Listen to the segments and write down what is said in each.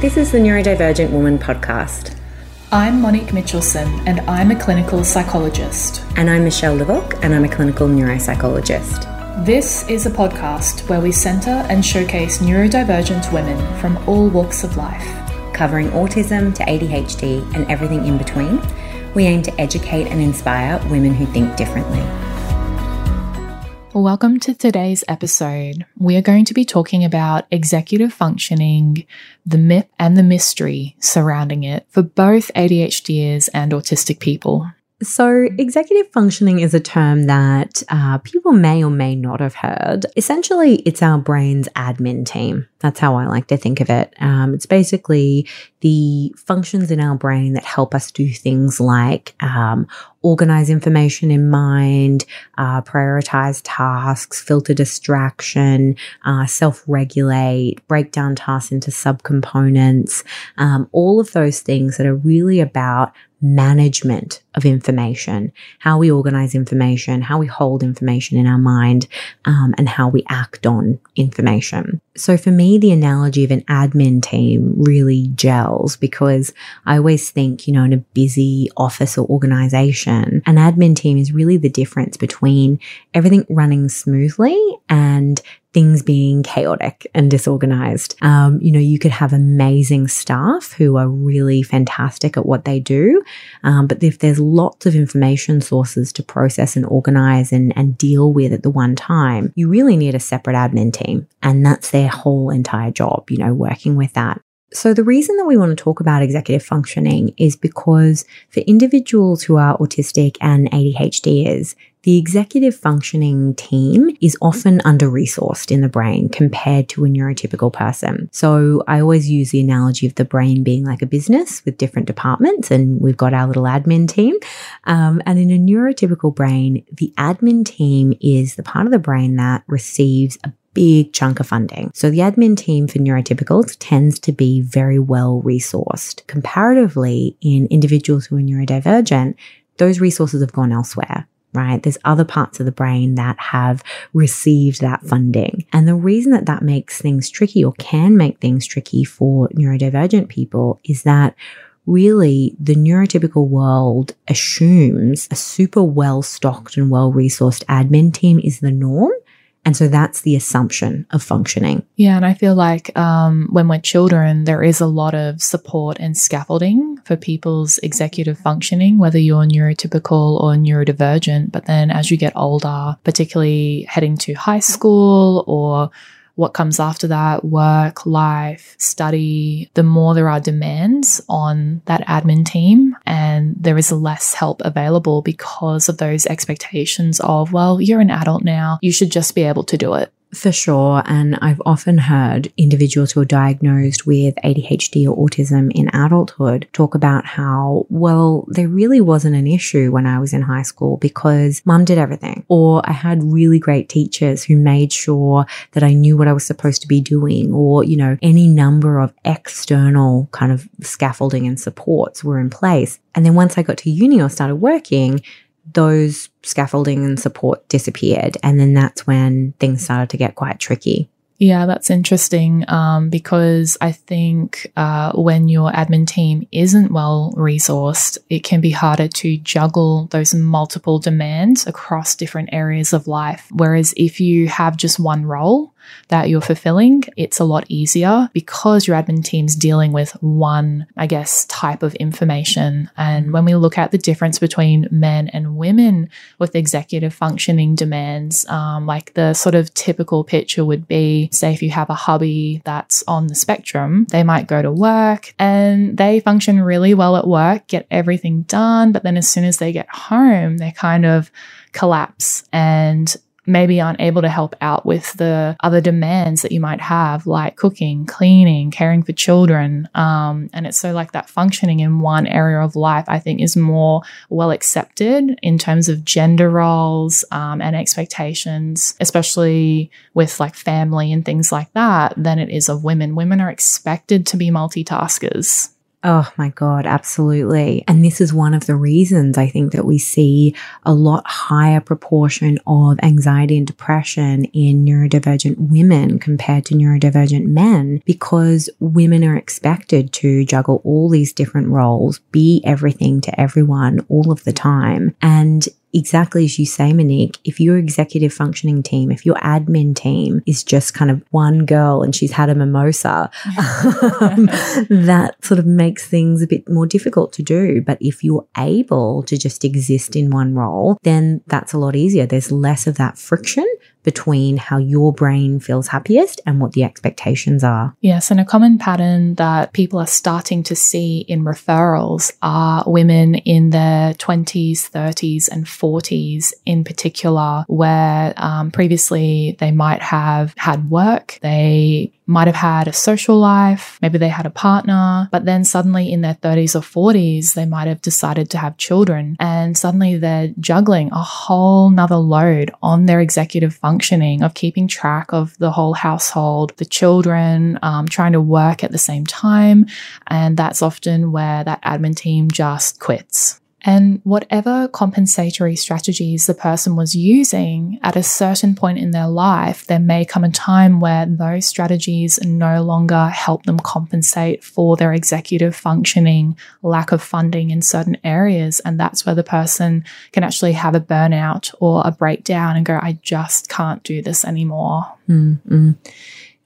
This is the Neurodivergent Woman podcast. I'm Monique Mitchelson, and I'm a clinical psychologist. And I'm Michelle Livock, and I'm a clinical neuropsychologist. This is a podcast where we centre and showcase neurodivergent women from all walks of life. Covering autism to ADHD and everything in between, we aim to educate and inspire women who think differently. Welcome to today's episode. We are going to be talking about executive functioning, the myth and the mystery surrounding it for both ADHDers and autistic people. So, executive functioning is a term that uh, people may or may not have heard. Essentially, it's our brain's admin team. That's how I like to think of it. Um, it's basically the functions in our brain that help us do things like um, organize information in mind, uh, prioritize tasks, filter distraction, uh, self regulate, break down tasks into subcomponents, um, all of those things that are really about management of information, how we organize information, how we hold information in our mind, um, and how we act on information. So for me, the analogy of an admin team really gels because I always think, you know, in a busy office or organization, an admin team is really the difference between everything running smoothly and things being chaotic and disorganized. Um, you know, you could have amazing staff who are really fantastic at what they do. Um, but if there's lots of information sources to process and organize and, and deal with at the one time, you really need a separate admin team. And that's their whole entire job, you know, working with that. So, the reason that we want to talk about executive functioning is because for individuals who are autistic and ADHDers, the executive functioning team is often under resourced in the brain compared to a neurotypical person. So, I always use the analogy of the brain being like a business with different departments, and we've got our little admin team. Um, and in a neurotypical brain, the admin team is the part of the brain that receives a big chunk of funding. So the admin team for neurotypicals tends to be very well resourced. Comparatively, in individuals who are neurodivergent, those resources have gone elsewhere right? There's other parts of the brain that have received that funding. And the reason that that makes things tricky or can make things tricky for neurodivergent people is that really the neurotypical world assumes a super well stocked and well resourced admin team is the norm. And so that's the assumption of functioning. Yeah. And I feel like um, when we're children, there is a lot of support and scaffolding for people's executive functioning, whether you're neurotypical or neurodivergent. But then as you get older, particularly heading to high school or what comes after that, work, life, study, the more there are demands on that admin team and there is less help available because of those expectations of, well, you're an adult now, you should just be able to do it. For sure. And I've often heard individuals who are diagnosed with ADHD or autism in adulthood talk about how, well, there really wasn't an issue when I was in high school because mum did everything. Or I had really great teachers who made sure that I knew what I was supposed to be doing. Or, you know, any number of external kind of scaffolding and supports were in place. And then once I got to uni or started working, those scaffolding and support disappeared. And then that's when things started to get quite tricky. Yeah, that's interesting um, because I think uh, when your admin team isn't well resourced, it can be harder to juggle those multiple demands across different areas of life. Whereas if you have just one role, that you're fulfilling, it's a lot easier because your admin team's dealing with one, I guess, type of information. And when we look at the difference between men and women with executive functioning demands, um, like the sort of typical picture would be say, if you have a hubby that's on the spectrum, they might go to work and they function really well at work, get everything done. But then as soon as they get home, they kind of collapse and maybe aren't able to help out with the other demands that you might have, like cooking, cleaning, caring for children. Um, and it's so like that functioning in one area of life, I think, is more well accepted in terms of gender roles um, and expectations, especially with like family and things like that, than it is of women. Women are expected to be multitaskers. Oh my God, absolutely. And this is one of the reasons I think that we see a lot higher proportion of anxiety and depression in neurodivergent women compared to neurodivergent men because women are expected to juggle all these different roles, be everything to everyone all of the time. And exactly as you say, Monique, if your executive functioning team, if your admin team is just kind of one girl and she's had a mimosa, um, that sort of makes things a bit more difficult to do. But if you're able to just exist in one role, then that's a lot easier. There's less of that friction between how your brain feels happiest and what the expectations are. Yes, and a common pattern that people are starting to see in referrals are women in their 20s, 30s, and 40s in particular, where um, previously they might have had work, they might have had a social life, maybe they had a partner, but then suddenly in their 30s or 40s, they might have decided to have children and suddenly they're juggling a whole nother load on their executive functioning of keeping track of the whole household, the children, um, trying to work at the same time. And that's often where that admin team just quits. And whatever compensatory strategies the person was using at a certain point in their life, there may come a time where those strategies no longer help them compensate for their executive functioning, lack of funding in certain areas. And that's where the person can actually have a burnout or a breakdown and go, I just can't do this anymore. Mm-hmm.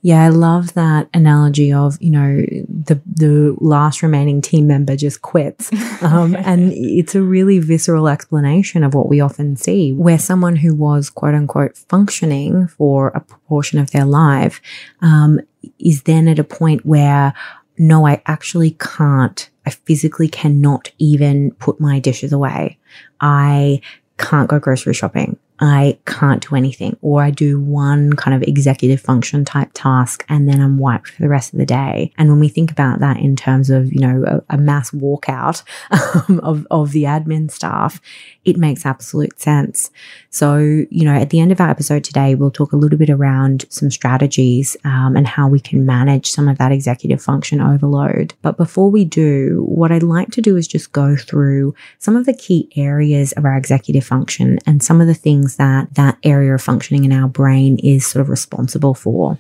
Yeah, I love that analogy of, you know, the the last remaining team member just quits. Um, and it's a really visceral explanation of what we often see, where someone who was quote unquote functioning for a proportion of their life um, is then at a point where, no, I actually can't. I physically cannot even put my dishes away. I can't go grocery shopping. I can't do anything, or I do one kind of executive function type task and then I'm wiped for the rest of the day. And when we think about that in terms of, you know, a, a mass walkout um, of, of the admin staff, it makes absolute sense. So, you know, at the end of our episode today, we'll talk a little bit around some strategies um, and how we can manage some of that executive function overload. But before we do, what I'd like to do is just go through some of the key areas of our executive function and some of the things that that area of functioning in our brain is sort of responsible for.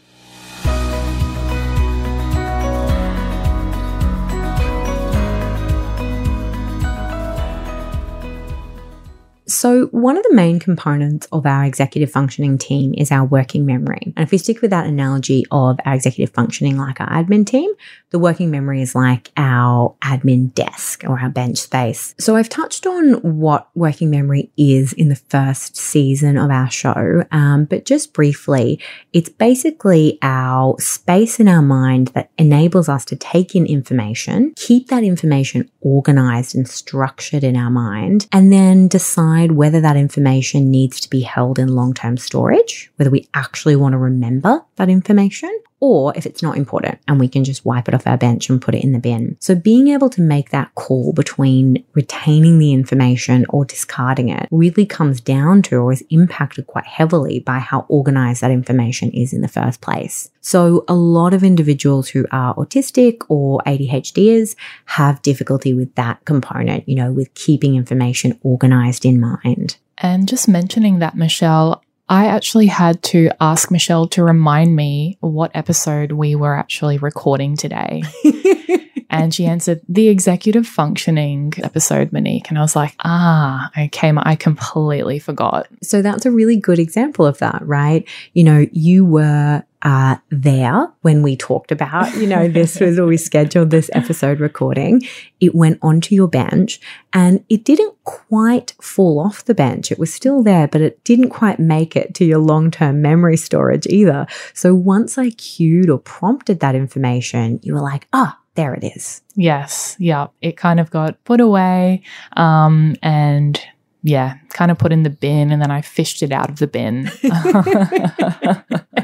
So, one of the main components of our executive functioning team is our working memory. And if we stick with that analogy of our executive functioning like our admin team, the working memory is like our admin desk or our bench space. So, I've touched on what working memory is in the first season of our show, um, but just briefly, it's basically our space in our mind that enables us to take in information, keep that information organized and structured in our mind, and then decide whether that information needs to be held in long term storage, whether we actually want to remember that information, or if it's not important and we can just wipe it off our bench and put it in the bin. So being able to make that call between retaining the information or discarding it really comes down to or is impacted quite heavily by how organized that information is in the first place. So a lot of individuals who are autistic or ADHDers have difficulty with that component, you know, with keeping information organized in mind. And just mentioning that, Michelle, I actually had to ask Michelle to remind me what episode we were actually recording today. and she answered the executive functioning episode, Monique. And I was like, ah, okay, I completely forgot. So that's a really good example of that, right? You know, you were uh, there when we talked about, you know, this was we scheduled this episode recording. It went onto your bench and it didn't quite fall off the bench. It was still there, but it didn't quite make it to your long term memory storage either. So once I cued or prompted that information, you were like, ah, oh, there it is. Yes. Yeah. It kind of got put away. Um, and yeah, kind of put in the bin and then I fished it out of the bin.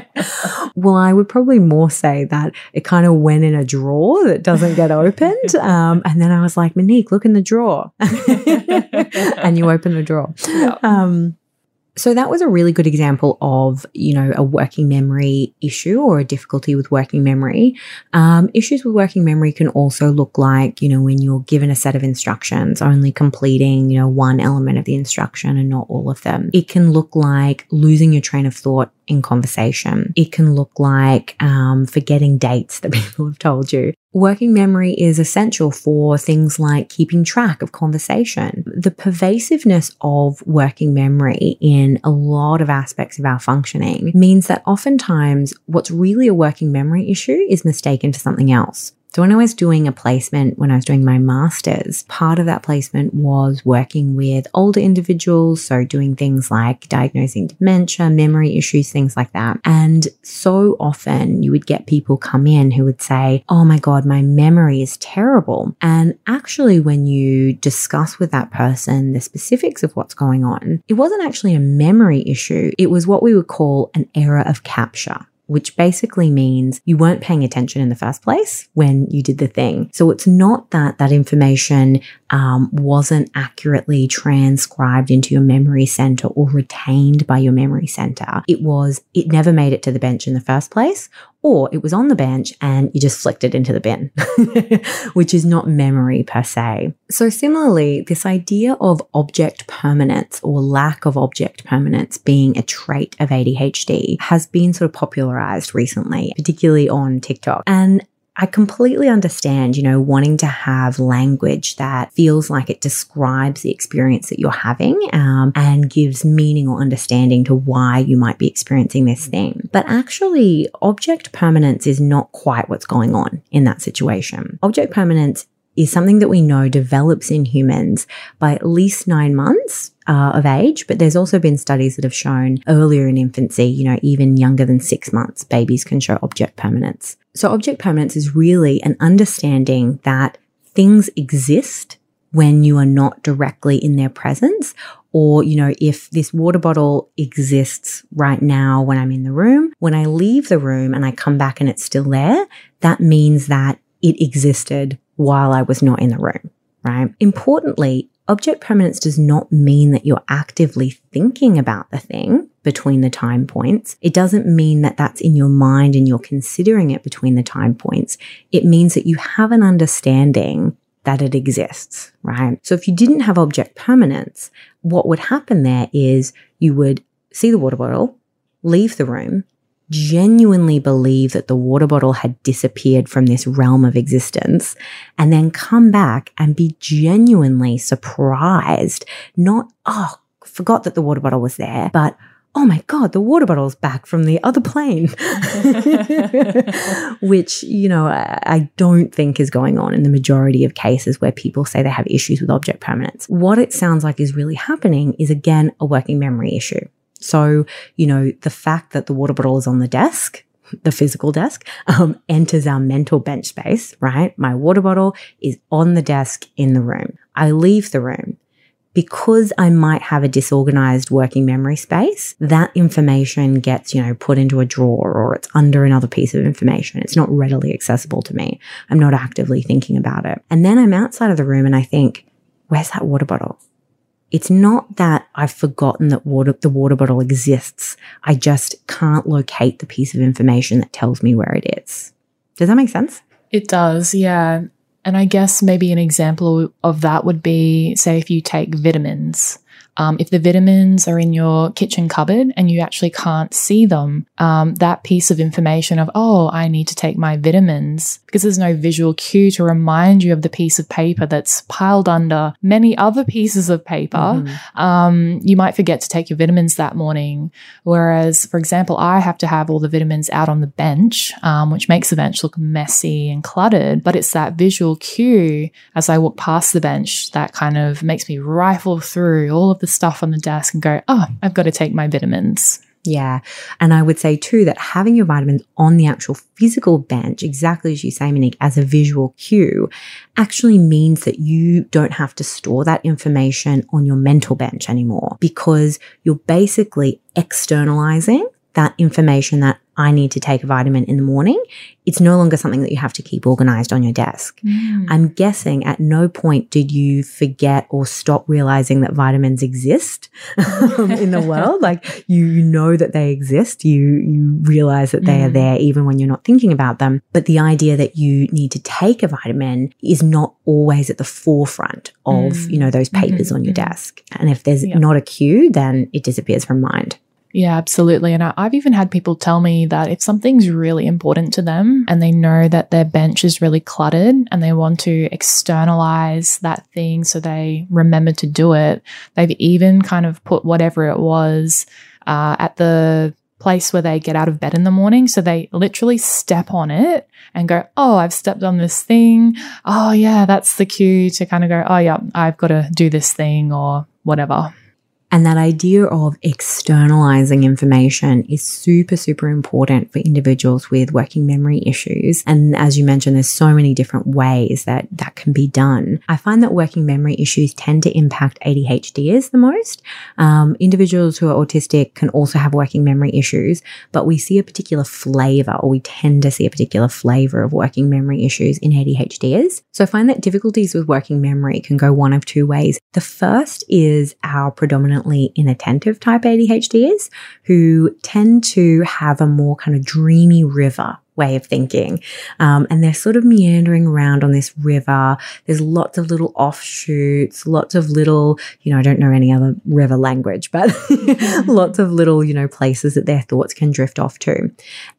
well, I would probably more say that it kind of went in a drawer that doesn't get opened. Um, and then I was like, Monique, look in the drawer. and you open the drawer. Um, So that was a really good example of, you know, a working memory issue or a difficulty with working memory. Um, issues with working memory can also look like, you know, when you're given a set of instructions, only completing, you know, one element of the instruction and not all of them. It can look like losing your train of thought in conversation. It can look like um, forgetting dates that people have told you. Working memory is essential for things like keeping track of conversation. The pervasiveness of working memory in a lot of aspects of our functioning means that oftentimes what's really a working memory issue is mistaken for something else. So when I was doing a placement, when I was doing my master's, part of that placement was working with older individuals. So doing things like diagnosing dementia, memory issues, things like that. And so often you would get people come in who would say, Oh my God, my memory is terrible. And actually, when you discuss with that person the specifics of what's going on, it wasn't actually a memory issue. It was what we would call an error of capture which basically means you weren't paying attention in the first place when you did the thing. So it's not that that information um, wasn't accurately transcribed into your memory center or retained by your memory center. It was, it never made it to the bench in the first place, or it was on the bench and you just flicked it into the bin, which is not memory per se. So similarly, this idea of object permanence or lack of object permanence being a trait of ADHD has been sort of popularized recently, particularly on TikTok. And I completely understand, you know, wanting to have language that feels like it describes the experience that you're having um, and gives meaning or understanding to why you might be experiencing this thing. But actually, object permanence is not quite what's going on in that situation. Object permanence is something that we know develops in humans by at least nine months uh, of age, but there's also been studies that have shown earlier in infancy, you know, even younger than six months, babies can show object permanence. So, object permanence is really an understanding that things exist when you are not directly in their presence. Or, you know, if this water bottle exists right now when I'm in the room, when I leave the room and I come back and it's still there, that means that it existed while I was not in the room, right? Importantly, object permanence does not mean that you're actively thinking about the thing between the time points. It doesn't mean that that's in your mind and you're considering it between the time points. It means that you have an understanding that it exists, right? So if you didn't have object permanence, what would happen there is you would see the water bottle, leave the room, genuinely believe that the water bottle had disappeared from this realm of existence and then come back and be genuinely surprised. Not, oh, forgot that the water bottle was there, but oh my God, the water bottle's back from the other plane. Which, you know, I don't think is going on in the majority of cases where people say they have issues with object permanence. What it sounds like is really happening is again a working memory issue. So, you know, the fact that the water bottle is on the desk, the physical desk, um, enters our mental bench space, right? My water bottle is on the desk in the room. I leave the room. Because I might have a disorganized working memory space, that information gets, you know, put into a drawer or it's under another piece of information. It's not readily accessible to me. I'm not actively thinking about it. And then I'm outside of the room and I think, where's that water bottle? It's not that I've forgotten that water, the water bottle exists. I just can't locate the piece of information that tells me where it is. Does that make sense? It does, yeah. And I guess maybe an example of that would be, say, if you take vitamins. Um, if the vitamins are in your kitchen cupboard and you actually can't see them, um, that piece of information of, oh, I need to take my vitamins, because there's no visual cue to remind you of the piece of paper that's piled under many other pieces of paper, mm-hmm. um, you might forget to take your vitamins that morning. Whereas, for example, I have to have all the vitamins out on the bench, um, which makes the bench look messy and cluttered, but it's that visual cue as I walk past the bench that kind of makes me rifle through all of the stuff on the desk and go, oh, I've got to take my vitamins. Yeah. And I would say too that having your vitamins on the actual physical bench, exactly as you say, Monique, as a visual cue, actually means that you don't have to store that information on your mental bench anymore because you're basically externalizing that information that I need to take a vitamin in the morning, it's no longer something that you have to keep organized on your desk. Mm. I'm guessing at no point did you forget or stop realizing that vitamins exist um, in the world. Like you, you know that they exist. You, you realize that they mm. are there even when you're not thinking about them. But the idea that you need to take a vitamin is not always at the forefront of, mm. you know, those papers mm-hmm. on your mm-hmm. desk. And if there's yep. not a cue, then it disappears from mind. Yeah, absolutely. And I've even had people tell me that if something's really important to them and they know that their bench is really cluttered and they want to externalize that thing so they remember to do it, they've even kind of put whatever it was uh, at the place where they get out of bed in the morning. So they literally step on it and go, Oh, I've stepped on this thing. Oh, yeah, that's the cue to kind of go, Oh, yeah, I've got to do this thing or whatever. And that idea of externalizing information is super, super important for individuals with working memory issues. And as you mentioned, there's so many different ways that that can be done. I find that working memory issues tend to impact ADHDers the most. Um, individuals who are autistic can also have working memory issues, but we see a particular flavor or we tend to see a particular flavor of working memory issues in ADHDers. So I find that difficulties with working memory can go one of two ways. The first is our predominant predominantly inattentive type ADHDers who tend to have a more kind of dreamy river way of thinking. Um, and they're sort of meandering around on this river. There's lots of little offshoots, lots of little, you know, I don't know any other river language, but lots of little, you know, places that their thoughts can drift off to.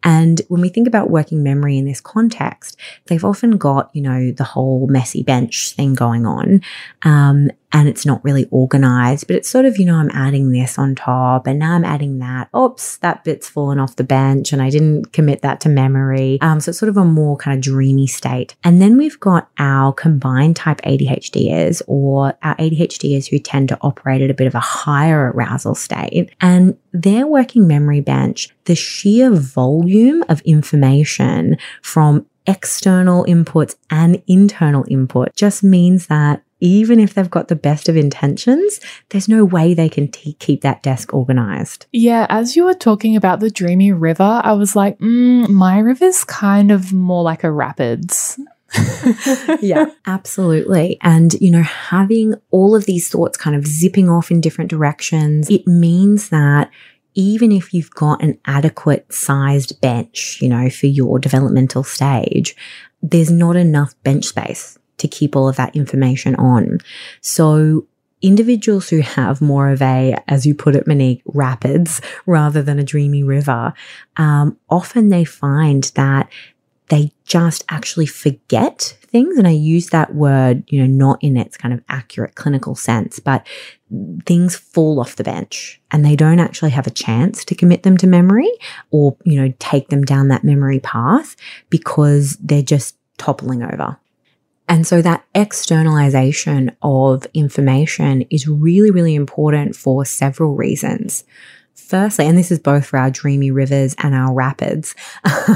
And when we think about working memory in this context, they've often got, you know, the whole messy bench thing going on. Um, and it's not really organized, but it's sort of, you know, I'm adding this on top and now I'm adding that. Oops, that bit's fallen off the bench and I didn't commit that to memory. Um, so it's sort of a more kind of dreamy state. And then we've got our combined type ADHDers or our ADHDers who tend to operate at a bit of a higher arousal state. And their working memory bench, the sheer volume of information from external inputs and internal input just means that even if they've got the best of intentions, there's no way they can t- keep that desk organized. Yeah, as you were talking about the dreamy river, I was like, mm, my river's kind of more like a rapids. yeah, absolutely. And, you know, having all of these thoughts kind of zipping off in different directions, it means that even if you've got an adequate sized bench, you know, for your developmental stage, there's not enough bench space to keep all of that information on. So individuals who have more of a, as you put it, Monique, rapids rather than a dreamy river, um, often they find that they just actually forget things. And I use that word, you know, not in its kind of accurate clinical sense, but things fall off the bench and they don't actually have a chance to commit them to memory or, you know, take them down that memory path because they're just toppling over. And so that externalization of information is really, really important for several reasons. Firstly, and this is both for our dreamy rivers and our rapids.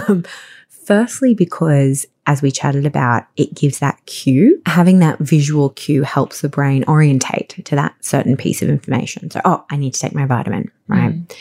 Um, firstly, because as we chatted about, it gives that cue. Having that visual cue helps the brain orientate to that certain piece of information. So, oh, I need to take my vitamin, right? Mm.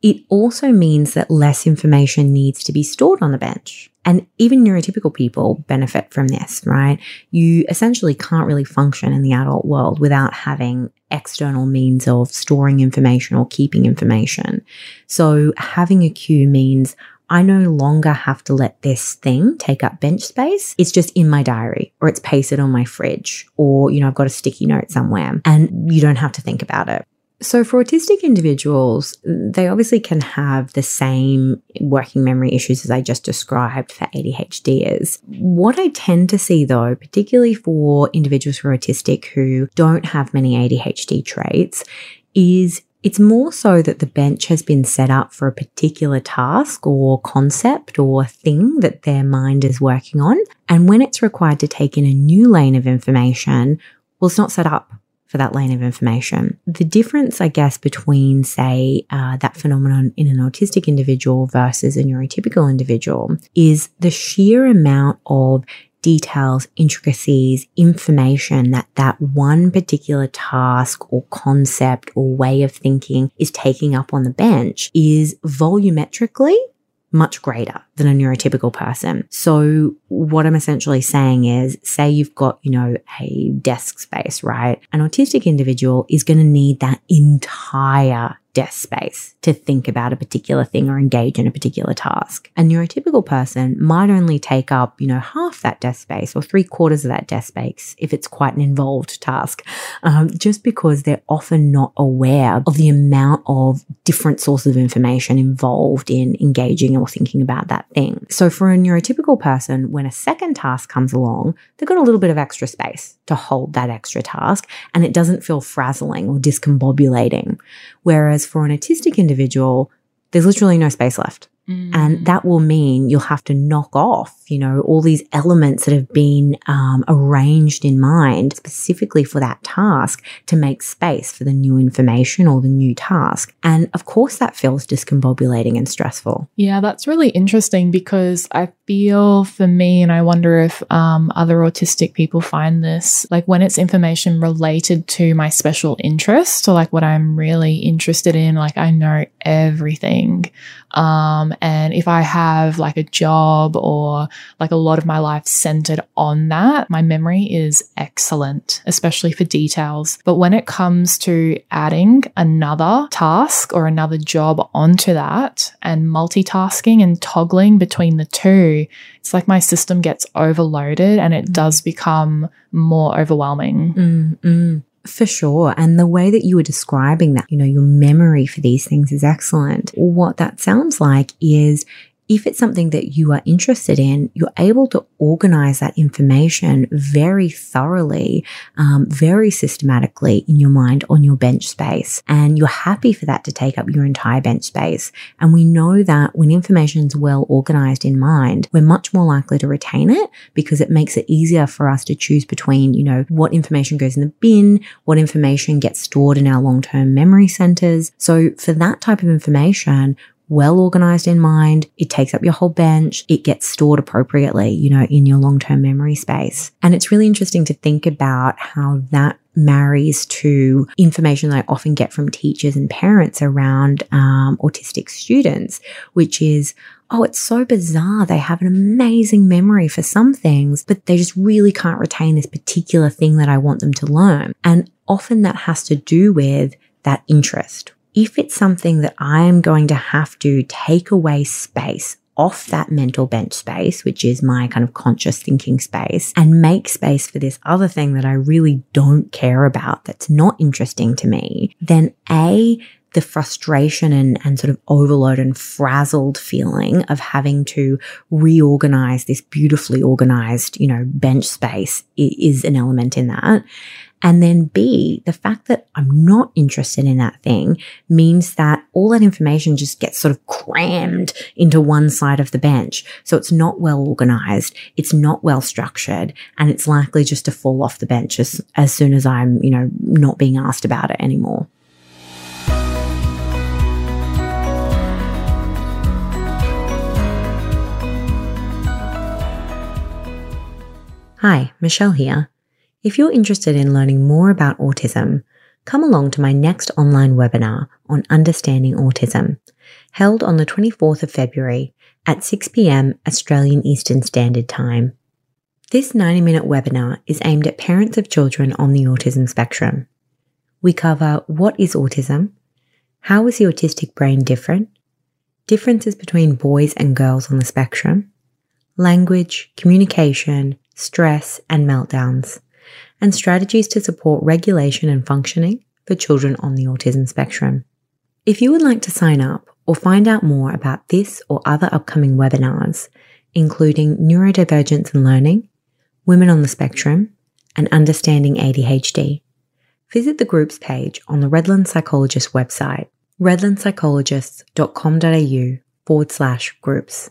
It also means that less information needs to be stored on the bench. And even neurotypical people benefit from this, right? You essentially can't really function in the adult world without having external means of storing information or keeping information. So having a cue means I no longer have to let this thing take up bench space. It's just in my diary or it's pasted on my fridge or, you know, I've got a sticky note somewhere and you don't have to think about it. So, for autistic individuals, they obviously can have the same working memory issues as I just described for ADHDers. What I tend to see, though, particularly for individuals who are autistic who don't have many ADHD traits, is it's more so that the bench has been set up for a particular task or concept or thing that their mind is working on. And when it's required to take in a new lane of information, well, it's not set up for that lane of information. The difference, I guess, between, say, uh, that phenomenon in an autistic individual versus a neurotypical individual is the sheer amount of details, intricacies, information that that one particular task or concept or way of thinking is taking up on the bench is volumetrically much greater than a neurotypical person. So what I'm essentially saying is, say you've got, you know, a desk space, right? An autistic individual is going to need that entire desk space to think about a particular thing or engage in a particular task. A neurotypical person might only take up, you know, half that desk space or three quarters of that desk space if it's quite an involved task, um, just because they're often not aware of the amount of different sources of information involved in engaging or thinking about that thing. So for a neurotypical person, when a second task comes along, they've got a little bit of extra space to hold that extra task and it doesn't feel frazzling or discombobulating. Whereas for an autistic individual, there's literally no space left. Mm. And that will mean you'll have to knock off, you know, all these elements that have been um, arranged in mind specifically for that task to make space for the new information or the new task. And of course, that feels discombobulating and stressful. Yeah, that's really interesting because I feel for me, and I wonder if um, other autistic people find this, like when it's information related to my special interest or like what I'm really interested in, like I know everything. Um, and if I have like a job or like a lot of my life centered on that, my memory is excellent, especially for details. But when it comes to adding another task or another job onto that and multitasking and toggling between the two, it's like my system gets overloaded and it does become more overwhelming. Mm-hmm. For sure. And the way that you were describing that, you know, your memory for these things is excellent. What that sounds like is if it's something that you are interested in, you're able to organize that information very thoroughly, um, very systematically in your mind on your bench space. And you're happy for that to take up your entire bench space. And we know that when information is well organized in mind, we're much more likely to retain it because it makes it easier for us to choose between, you know, what information goes in the bin, what information gets stored in our long-term memory centers. So for that type of information, well organized in mind. It takes up your whole bench. It gets stored appropriately, you know, in your long term memory space. And it's really interesting to think about how that marries to information that I often get from teachers and parents around um, autistic students, which is, oh, it's so bizarre. They have an amazing memory for some things, but they just really can't retain this particular thing that I want them to learn. And often that has to do with that interest if it's something that I'm going to have to take away space off that mental bench space, which is my kind of conscious thinking space, and make space for this other thing that I really don't care about, that's not interesting to me, then A, the frustration and, and sort of overload and frazzled feeling of having to reorganize this beautifully organized, you know, bench space is an element in that. And then B, the fact that I'm not interested in that thing means that all that information just gets sort of crammed into one side of the bench. So it's not well organized. It's not well structured and it's likely just to fall off the bench as, as soon as I'm, you know, not being asked about it anymore. Hi, Michelle here. If you're interested in learning more about autism, come along to my next online webinar on understanding autism, held on the 24th of February at 6 pm Australian Eastern Standard Time. This 90 minute webinar is aimed at parents of children on the autism spectrum. We cover what is autism, how is the autistic brain different, differences between boys and girls on the spectrum, language, communication, stress, and meltdowns and strategies to support regulation and functioning for children on the autism spectrum. If you would like to sign up or find out more about this or other upcoming webinars, including neurodivergence and learning, women on the spectrum, and understanding ADHD, visit the groups page on the Redland Psychologist website, redlandpsychologists.com.au forward slash groups.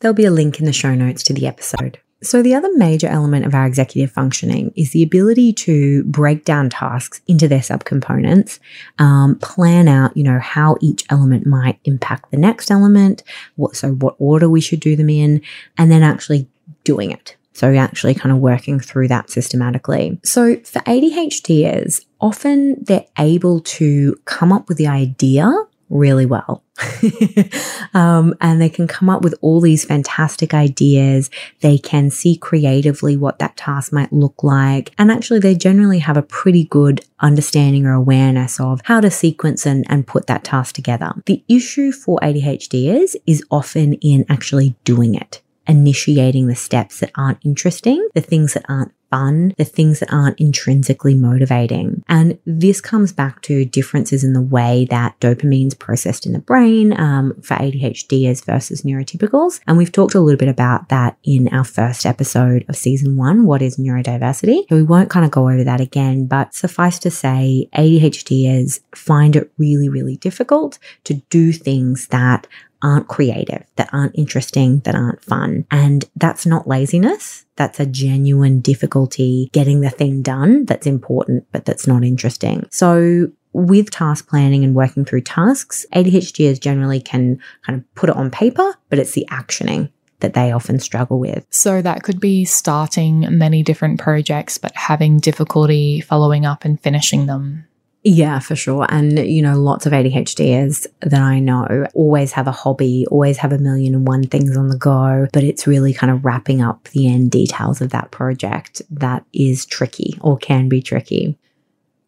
There'll be a link in the show notes to the episode. So, the other major element of our executive functioning is the ability to break down tasks into their subcomponents, um, plan out, you know, how each element might impact the next element, what, so what order we should do them in, and then actually doing it So actually kind of working through that systematically. So for ADHDers, often they're able to come up with the idea really well. um, and they can come up with all these fantastic ideas. They can see creatively what that task might look like. And actually, they generally have a pretty good understanding or awareness of how to sequence and, and put that task together. The issue for ADHDers is often in actually doing it initiating the steps that aren't interesting, the things that aren't fun, the things that aren't intrinsically motivating. And this comes back to differences in the way that dopamine's processed in the brain um, for ADHDers versus neurotypicals. And we've talked a little bit about that in our first episode of season one, What is Neurodiversity? So we won't kind of go over that again, but suffice to say, ADHDers find it really, really difficult to do things that aren't creative, that aren't interesting, that aren't fun. And that's not laziness. That's a genuine difficulty getting the thing done that's important, but that's not interesting. So with task planning and working through tasks, ADHDers generally can kind of put it on paper, but it's the actioning that they often struggle with. So that could be starting many different projects, but having difficulty following up and finishing them. Yeah, for sure. And, you know, lots of ADHDers that I know always have a hobby, always have a million and one things on the go, but it's really kind of wrapping up the end details of that project that is tricky or can be tricky.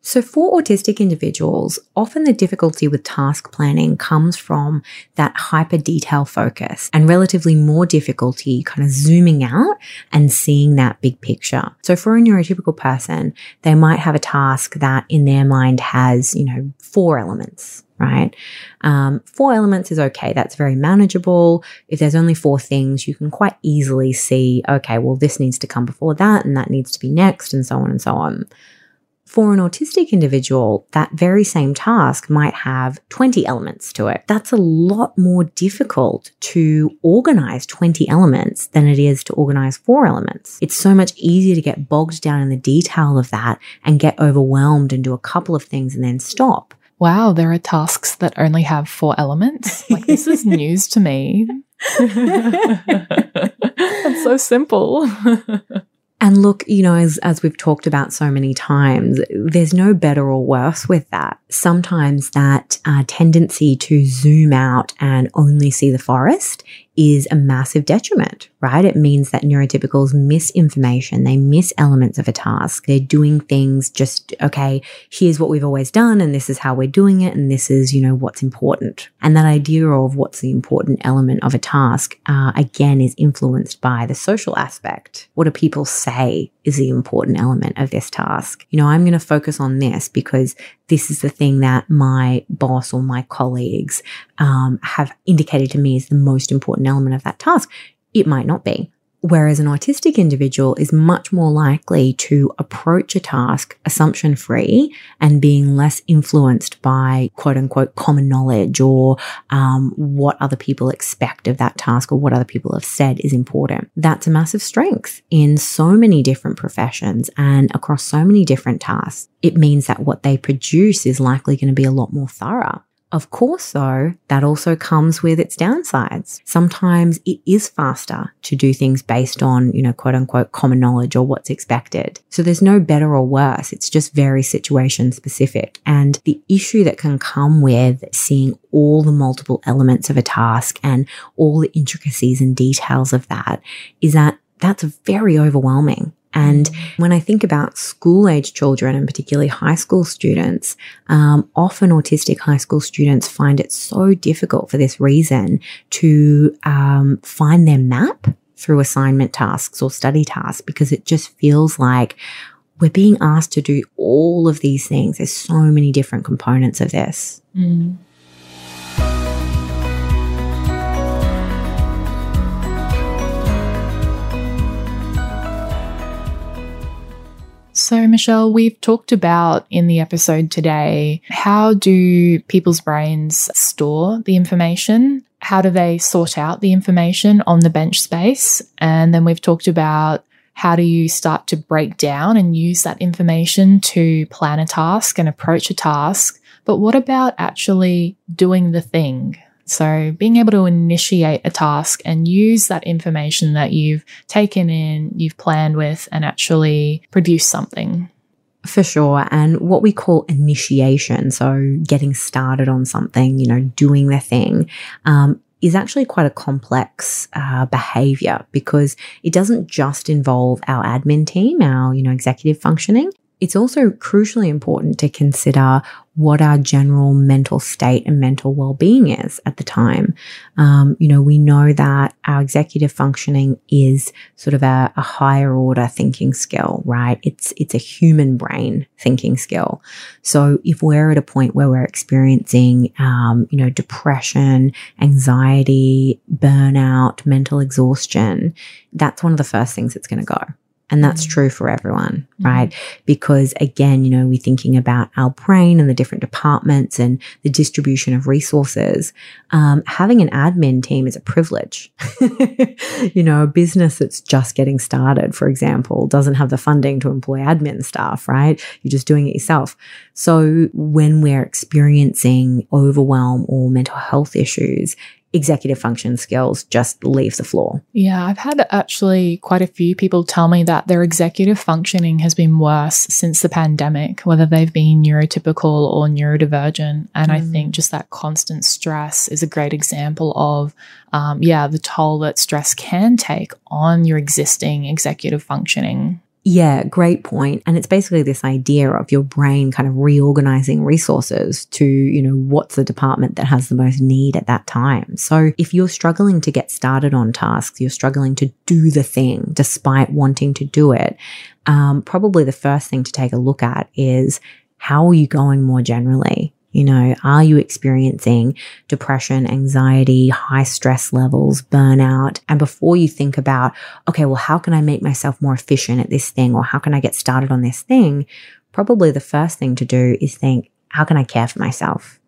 So, for autistic individuals, often the difficulty with task planning comes from that hyper detail focus and relatively more difficulty kind of zooming out and seeing that big picture. So, for a neurotypical person, they might have a task that in their mind has, you know, four elements, right? Um, four elements is okay. That's very manageable. If there's only four things, you can quite easily see, okay, well, this needs to come before that and that needs to be next and so on and so on. For an autistic individual, that very same task might have 20 elements to it. That's a lot more difficult to organize 20 elements than it is to organize four elements. It's so much easier to get bogged down in the detail of that and get overwhelmed and do a couple of things and then stop. Wow, there are tasks that only have four elements. Like, this is news to me. It's so simple. And look, you know, as, as we've talked about so many times, there's no better or worse with that. Sometimes that uh, tendency to zoom out and only see the forest is a massive detriment, right? It means that neurotypicals miss information. They miss elements of a task. They're doing things just, okay, here's what we've always done and this is how we're doing it. And this is, you know, what's important. And that idea of what's the important element of a task, uh, again, is influenced by the social aspect. What do people say is the important element of this task? You know, I'm going to focus on this because this is the thing that my boss or my colleagues um, have indicated to me is the most important element of that task. It might not be. Whereas an autistic individual is much more likely to approach a task assumption free and being less influenced by quote unquote common knowledge or um, what other people expect of that task or what other people have said is important. That's a massive strength in so many different professions and across so many different tasks. It means that what they produce is likely going to be a lot more thorough. Of course, though, that also comes with its downsides. Sometimes it is faster to do things based on, you know, quote unquote common knowledge or what's expected. So there's no better or worse. It's just very situation specific. And the issue that can come with seeing all the multiple elements of a task and all the intricacies and details of that is that that's very overwhelming. And when I think about school age children and particularly high school students, um, often autistic high school students find it so difficult for this reason to um, find their map through assignment tasks or study tasks because it just feels like we're being asked to do all of these things. There's so many different components of this. Mm. So, Michelle, we've talked about in the episode today how do people's brains store the information? How do they sort out the information on the bench space? And then we've talked about how do you start to break down and use that information to plan a task and approach a task? But what about actually doing the thing? So being able to initiate a task and use that information that you've taken in, you've planned with, and actually produce something. For sure. And what we call initiation, so getting started on something, you know, doing the thing, um, is actually quite a complex uh, behavior because it doesn't just involve our admin team, our, you know, executive functioning. It's also crucially important to consider what our general mental state and mental well-being is at the time. Um, you know, we know that our executive functioning is sort of a, a, higher order thinking skill, right? It's it's a human brain thinking skill. So if we're at a point where we're experiencing, um, you know, depression, anxiety, burnout, mental exhaustion, that's one of the first things that's going to go. And that's mm. true for everyone. Right? Because again, you know, we're thinking about our brain and the different departments and the distribution of resources. Um, having an admin team is a privilege. you know, a business that's just getting started, for example, doesn't have the funding to employ admin staff, right? You're just doing it yourself. So when we're experiencing overwhelm or mental health issues, executive function skills just leave the floor. Yeah, I've had actually quite a few people tell me that their executive functioning has been worse since the pandemic, whether they've been neurotypical or neurodivergent. And mm. I think just that constant stress is a great example of, um, yeah, the toll that stress can take on your existing executive functioning. Yeah, great point. And it's basically this idea of your brain kind of reorganizing resources to, you know, what's the department that has the most need at that time. So if you're struggling to get started on tasks, you're struggling to do the thing despite wanting to do it, um, probably the first thing to take a look at is how are you going more generally? You know, are you experiencing depression, anxiety, high stress levels, burnout? And before you think about, okay, well, how can I make myself more efficient at this thing or how can I get started on this thing? Probably the first thing to do is think, how can I care for myself?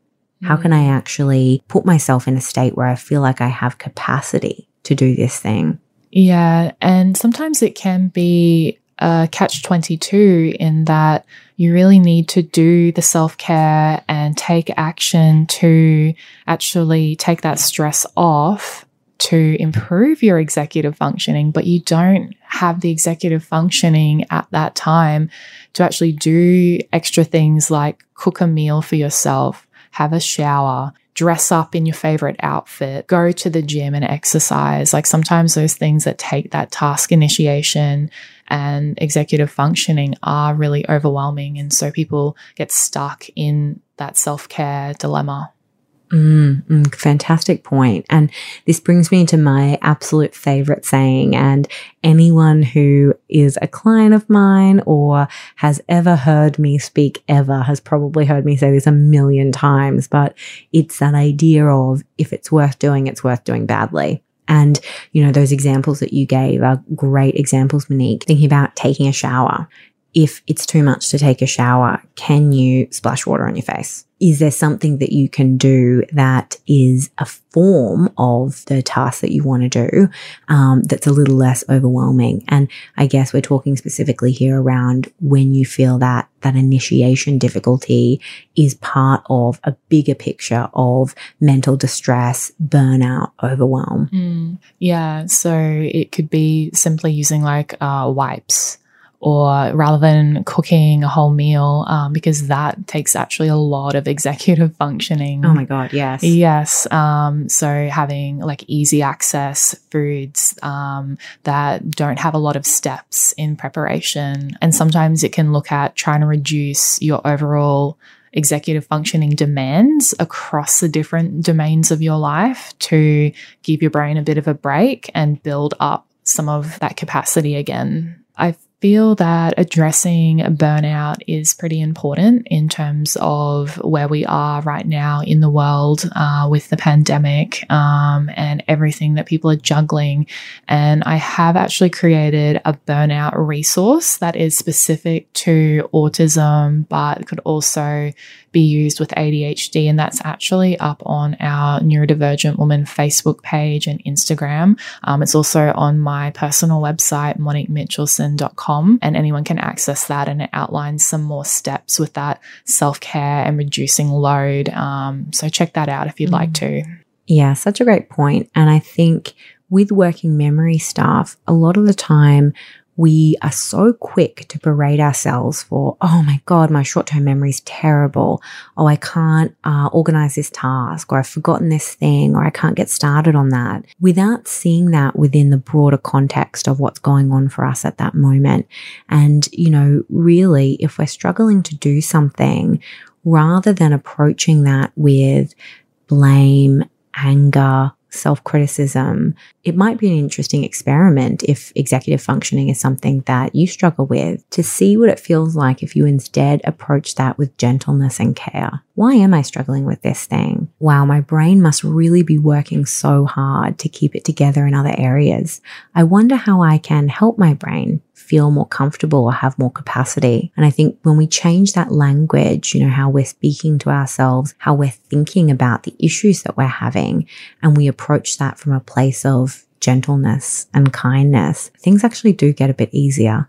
How can I mm. actually put myself in a state where I feel like I have capacity to do this thing? Yeah. And sometimes it can be a catch 22 in that you really need to do the self care and take action to actually take that stress off to improve your executive functioning, but you don't have the executive functioning at that time to actually do extra things like cook a meal for yourself, have a shower, dress up in your favorite outfit, go to the gym and exercise. Like sometimes those things that take that task initiation and executive functioning are really overwhelming. And so people get stuck in that self care dilemma. Mm, mm, fantastic point. And this brings me to my absolute favorite saying. And anyone who is a client of mine or has ever heard me speak ever has probably heard me say this a million times, but it's that idea of if it's worth doing, it's worth doing badly. And, you know, those examples that you gave are great examples, Monique. Thinking about taking a shower. If it's too much to take a shower, can you splash water on your face? is there something that you can do that is a form of the task that you want to do um, that's a little less overwhelming? And I guess we're talking specifically here around when you feel that that initiation difficulty is part of a bigger picture of mental distress, burnout, overwhelm. Mm, yeah. So it could be simply using like uh, wipes or rather than cooking a whole meal, um, because that takes actually a lot of executive functioning. Oh my God, yes. Yes. Um, so having like easy access foods um, that don't have a lot of steps in preparation. And sometimes it can look at trying to reduce your overall executive functioning demands across the different domains of your life to give your brain a bit of a break and build up some of that capacity again. I feel that addressing burnout is pretty important in terms of where we are right now in the world uh, with the pandemic um, and everything that people are juggling. And I have actually created a burnout resource that is specific to autism, but could also be used with ADHD. And that's actually up on our Neurodivergent Woman Facebook page and Instagram. Um, it's also on my personal website, moniquemitchelson.com, and anyone can access that. And it outlines some more steps with that self care and reducing load. Um, so check that out if you'd mm. like to. Yeah, such a great point. And I think with working memory stuff, a lot of the time we are so quick to berate ourselves for, oh my God, my short term memory is terrible. Oh, I can't uh, organize this task, or I've forgotten this thing, or I can't get started on that without seeing that within the broader context of what's going on for us at that moment. And, you know, really, if we're struggling to do something, rather than approaching that with blame, anger, self criticism, it might be an interesting experiment if executive functioning is something that you struggle with to see what it feels like if you instead approach that with gentleness and care. Why am I struggling with this thing? Wow, my brain must really be working so hard to keep it together in other areas. I wonder how I can help my brain feel more comfortable or have more capacity. And I think when we change that language, you know, how we're speaking to ourselves, how we're thinking about the issues that we're having, and we approach that from a place of gentleness and kindness, things actually do get a bit easier.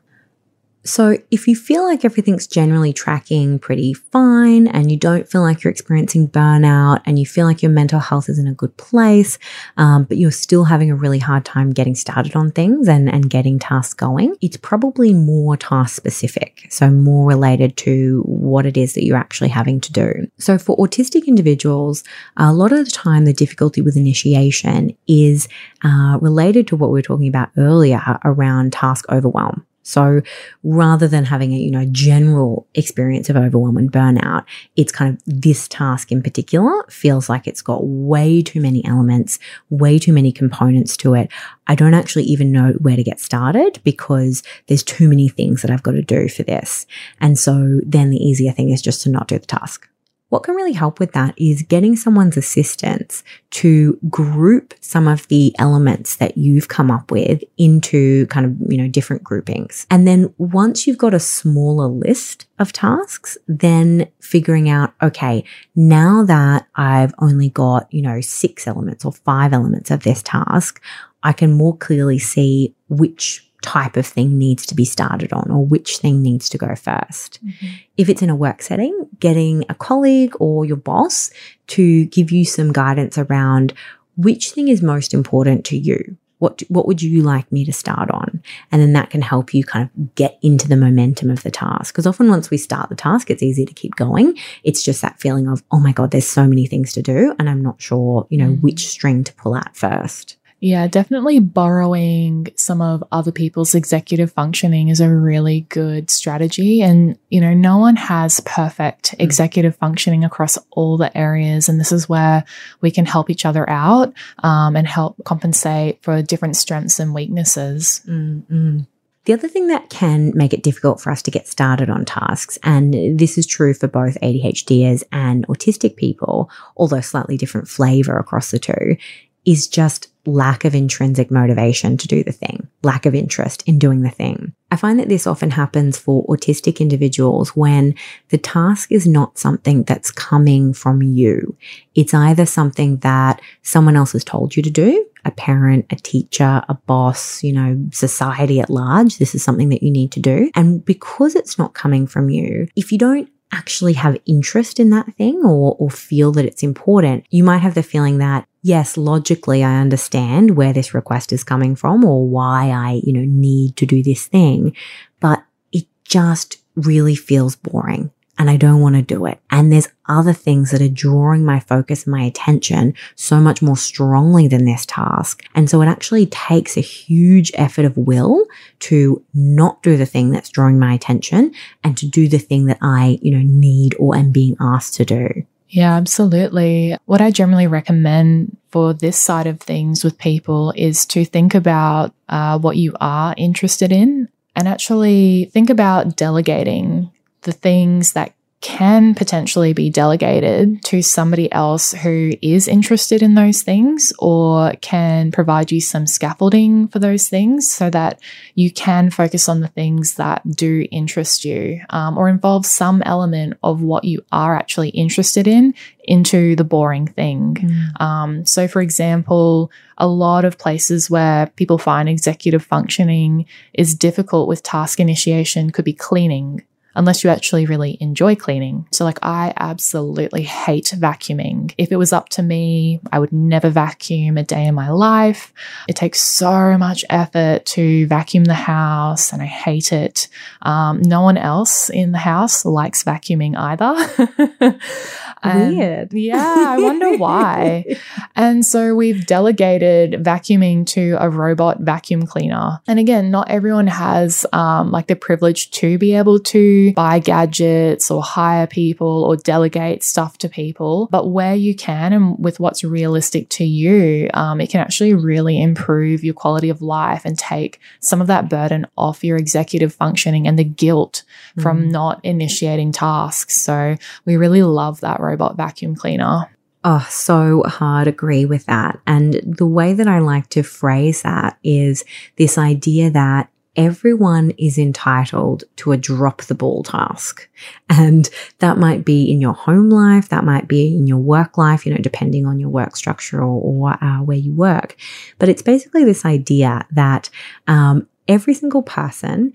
So, if you feel like everything's generally tracking pretty fine and you don't feel like you're experiencing burnout and you feel like your mental health is in a good place, um, but you're still having a really hard time getting started on things and, and getting tasks going, it's probably more task specific. So, more related to what it is that you're actually having to do. So, for autistic individuals, a lot of the time, the difficulty with initiation is uh, related to what we were talking about earlier around task overwhelm. So rather than having a, you know, general experience of overwhelm and burnout, it's kind of this task in particular feels like it's got way too many elements, way too many components to it. I don't actually even know where to get started because there's too many things that I've got to do for this. And so then the easier thing is just to not do the task. What can really help with that is getting someone's assistance to group some of the elements that you've come up with into kind of, you know, different groupings. And then once you've got a smaller list of tasks, then figuring out, okay, now that I've only got, you know, six elements or five elements of this task, I can more clearly see which type of thing needs to be started on or which thing needs to go 1st mm-hmm. If it's in a work setting, getting a colleague or your boss to give you some guidance around which thing is most important to you. What, what would you like me to start on? And then that can help you kind of get into the momentum of the task. Because often once we start the task, it's easy to keep going. It's just that feeling of, oh my God, there's so many things to do. And I'm not sure, you know, mm. which string to pull out first. Yeah, definitely borrowing some of other people's executive functioning is a really good strategy. And, you know, no one has perfect mm. executive functioning across all the areas. And this is where we can help each other out um, and help compensate for different strengths and weaknesses. Mm-hmm. The other thing that can make it difficult for us to get started on tasks, and this is true for both ADHDers and autistic people, although slightly different flavor across the two, is just lack of intrinsic motivation to do the thing, lack of interest in doing the thing. I find that this often happens for autistic individuals when the task is not something that's coming from you. It's either something that someone else has told you to do, a parent, a teacher, a boss, you know, society at large. This is something that you need to do. And because it's not coming from you, if you don't actually have interest in that thing or, or feel that it's important, you might have the feeling that, yes, logically, I understand where this request is coming from or why I, you know, need to do this thing, but it just really feels boring and I don't want to do it. And there's other things that are drawing my focus and my attention so much more strongly than this task. And so it actually takes a huge effort of will to not do the thing that's drawing my attention and to do the thing that I, you know, need or am being asked to do. Yeah, absolutely. What I generally recommend for this side of things with people is to think about uh, what you are interested in and actually think about delegating the things that can potentially be delegated to somebody else who is interested in those things or can provide you some scaffolding for those things so that you can focus on the things that do interest you um, or involve some element of what you are actually interested in into the boring thing. Mm. Um, so, for example, a lot of places where people find executive functioning is difficult with task initiation could be cleaning unless you actually really enjoy cleaning. So, like, I absolutely hate vacuuming. If it was up to me, I would never vacuum a day in my life. It takes so much effort to vacuum the house, and I hate it. Um, no one else in the house likes vacuuming either. Weird. Yeah, I wonder why. and so we've delegated vacuuming to a robot vacuum cleaner. And again, not everyone has um, like the privilege to be able to buy gadgets or hire people or delegate stuff to people. But where you can and with what's realistic to you, um, it can actually really improve your quality of life and take some of that burden off your executive functioning and the guilt mm. from not initiating tasks. So we really love that robot vacuum cleaner. Oh, so hard agree with that. And the way that I like to phrase that is this idea that everyone is entitled to a drop the ball task. And that might be in your home life, that might be in your work life, you know, depending on your work structure or, or uh, where you work. But it's basically this idea that um, every single person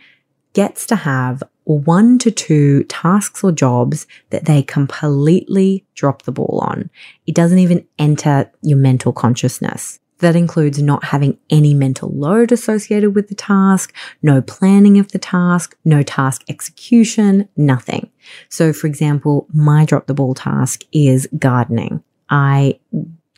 gets to have one to two tasks or jobs that they completely drop the ball on. It doesn't even enter your mental consciousness. That includes not having any mental load associated with the task, no planning of the task, no task execution, nothing. So, for example, my drop the ball task is gardening. I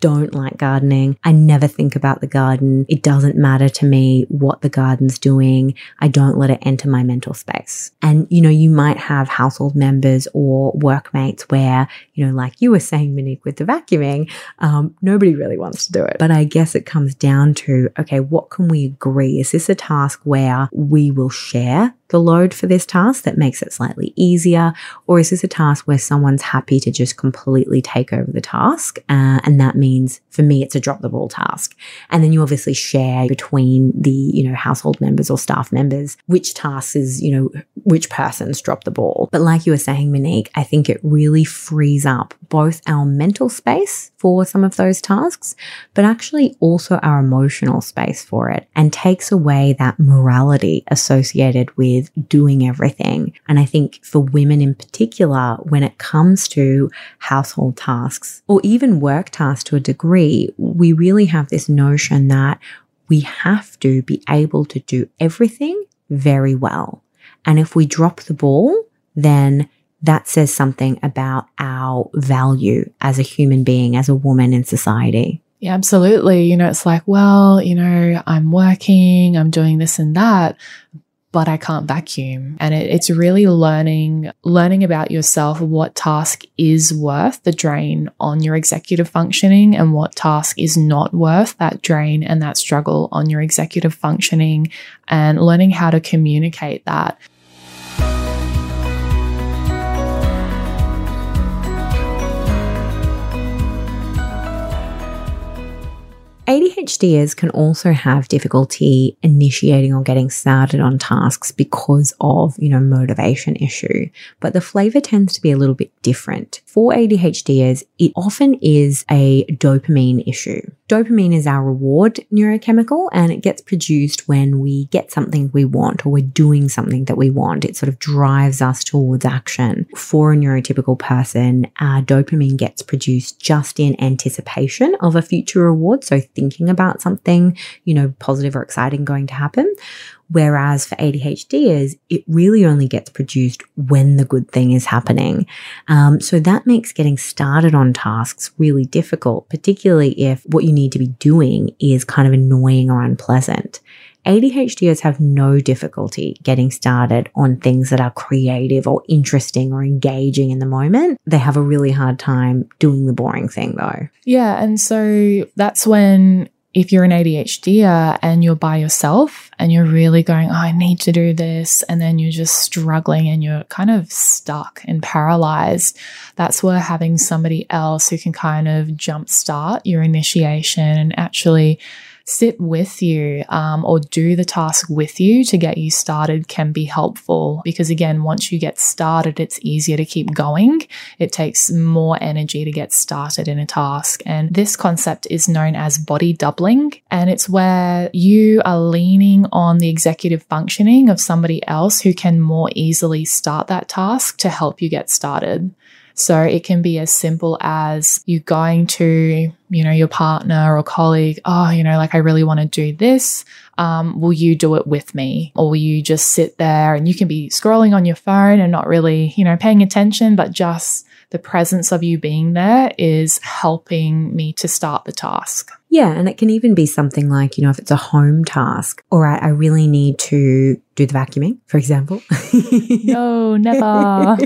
don't like gardening. I never think about the garden. It doesn't matter to me what the garden's doing. I don't let it enter my mental space. And, you know, you might have household members or workmates where, you know, like you were saying, Monique, with the vacuuming, um, nobody really wants to do it. But I guess it comes down to, okay, what can we agree? Is this a task where we will share the load for this task that makes it slightly easier? Or is this a task where someone's happy to just completely take over the task? Uh, and that means for me, it's a drop the ball task. And then you obviously share between the, you know, household members or staff members, which tasks is, you know, which person's drop the ball. But like you were saying, Monique, I think it really frees up both our mental space for some of those tasks, but actually also our emotional space for it and takes away that morality associated with doing everything. And I think for women in particular, when it comes to household tasks or even work tasks to a degree, we really have this notion that we have to be able to do everything very well. And if we drop the ball, then that says something about our value as a human being, as a woman in society. Yeah, absolutely. You know, it's like, well, you know, I'm working, I'm doing this and that, but I can't vacuum. And it, it's really learning, learning about yourself, what task is worth the drain on your executive functioning and what task is not worth that drain and that struggle on your executive functioning and learning how to communicate that. ADHDers can also have difficulty initiating or getting started on tasks because of, you know, motivation issue. But the flavor tends to be a little bit different. For ADHDers, it often is a dopamine issue. Dopamine is our reward neurochemical and it gets produced when we get something we want or we're doing something that we want. It sort of drives us towards action. For a neurotypical person, uh, dopamine gets produced just in anticipation of a future reward. So thinking about something, you know, positive or exciting going to happen. Whereas for ADHDers, it really only gets produced when the good thing is happening. Um, so that makes getting started on tasks really difficult, particularly if what you need to be doing is kind of annoying or unpleasant. ADHDers have no difficulty getting started on things that are creative or interesting or engaging in the moment. They have a really hard time doing the boring thing though. Yeah. And so that's when if you're an ADHDer and you're by yourself and you're really going, oh, I need to do this, and then you're just struggling and you're kind of stuck and paralyzed, that's where having somebody else who can kind of jumpstart your initiation and actually sit with you um, or do the task with you to get you started can be helpful. Because again once you get started it's easier to keep going. It takes more energy to get started in a task. And this concept is known as body doubling. And it's where you are leaning on the executive functioning of somebody else who can more easily start that task to help you get started so it can be as simple as you going to, you know, your partner or colleague, oh, you know, like I really want to do this. Um, will you do it with me? Or will you just sit there and you can be scrolling on your phone and not really, you know, paying attention, but just the presence of you being there is helping me to start the task. Yeah, and it can even be something like, you know, if it's a home task or I, I really need to do the vacuuming, for example. no, never.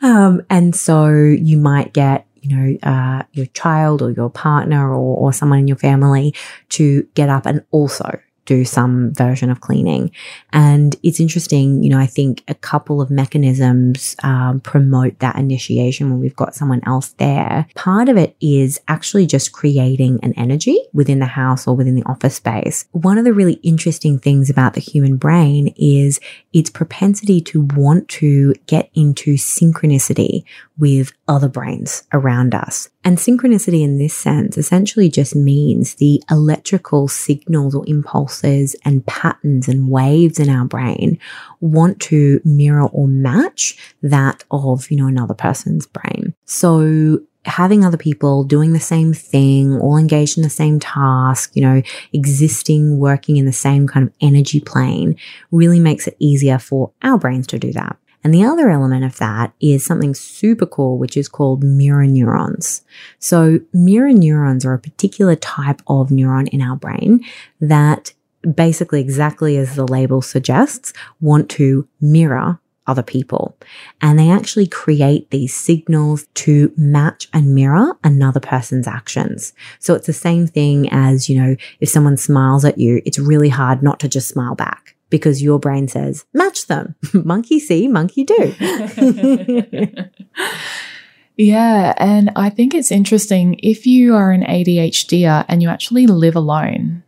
um, and so you might get you know, uh, your child or your partner or, or someone in your family to get up and also do some version of cleaning. And it's interesting, you know, I think a couple of mechanisms um, promote that initiation when we've got someone else there. Part of it is actually just creating an energy within the house or within the office space. One of the really interesting things about the human brain is its propensity to want to get into synchronicity with other brains around us. And synchronicity in this sense essentially just means the electrical signals or impulses and patterns and waves in our brain want to mirror or match that of, you know, another person's brain. So having other people doing the same thing, all engaged in the same task, you know, existing, working in the same kind of energy plane really makes it easier for our brains to do that. And the other element of that is something super cool, which is called mirror neurons. So mirror neurons are a particular type of neuron in our brain that basically exactly as the label suggests, want to mirror other people. And they actually create these signals to match and mirror another person's actions. So it's the same thing as, you know, if someone smiles at you, it's really hard not to just smile back because your brain says, match them. monkey see, monkey do. yeah. And I think it's interesting if you are an ADHDer and you actually live alone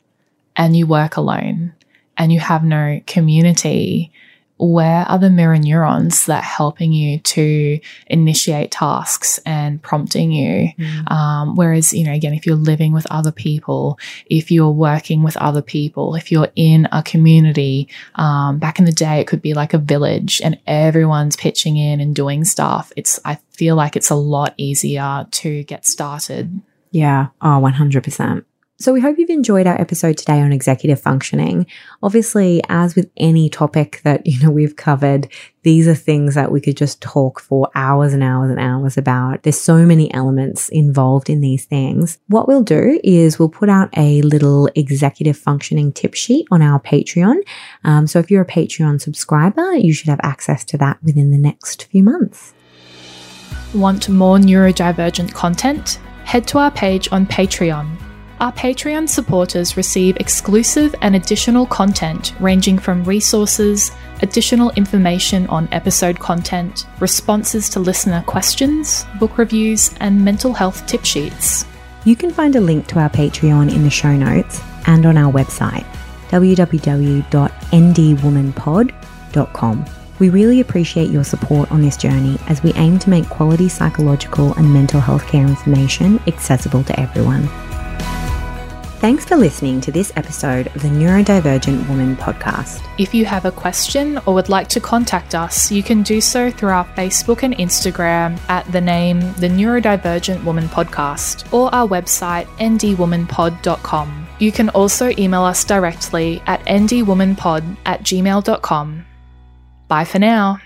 and you work alone and you have no community, where are the mirror neurons that are helping you to initiate tasks and prompting you? Mm. Um, whereas, you know, again, if you're living with other people, if you're working with other people, if you're in a community, um, back in the day, it could be like a village and everyone's pitching in and doing stuff. It's, I feel like it's a lot easier to get started. Yeah. Oh, 100%. So, we hope you've enjoyed our episode today on executive functioning. Obviously, as with any topic that, you know, we've covered, these are things that we could just talk for hours and hours and hours about. There's so many elements involved in these things. What we'll do is we'll put out a little executive functioning tip sheet on our Patreon. Um, so, if you're a Patreon subscriber, you should have access to that within the next few months. Want more neurodivergent content? Head to our page on Patreon our Patreon supporters receive exclusive and additional content ranging from resources, additional information on episode content, responses to listener questions, book reviews, and mental health tip sheets. You can find a link to our Patreon in the show notes and on our website, www.ndwomanpod.com. We really appreciate your support on this journey as we aim to make quality psychological and mental health care information accessible to everyone. Thanks for listening to this episode of the Neurodivergent Woman podcast. If you have a question or would like to contact us, you can do so through our Facebook and Instagram at the name The Neurodivergent Woman Podcast or our website ndwomanpod.com. You can also email us directly at ndwomanpod at gmail.com. Bye for now.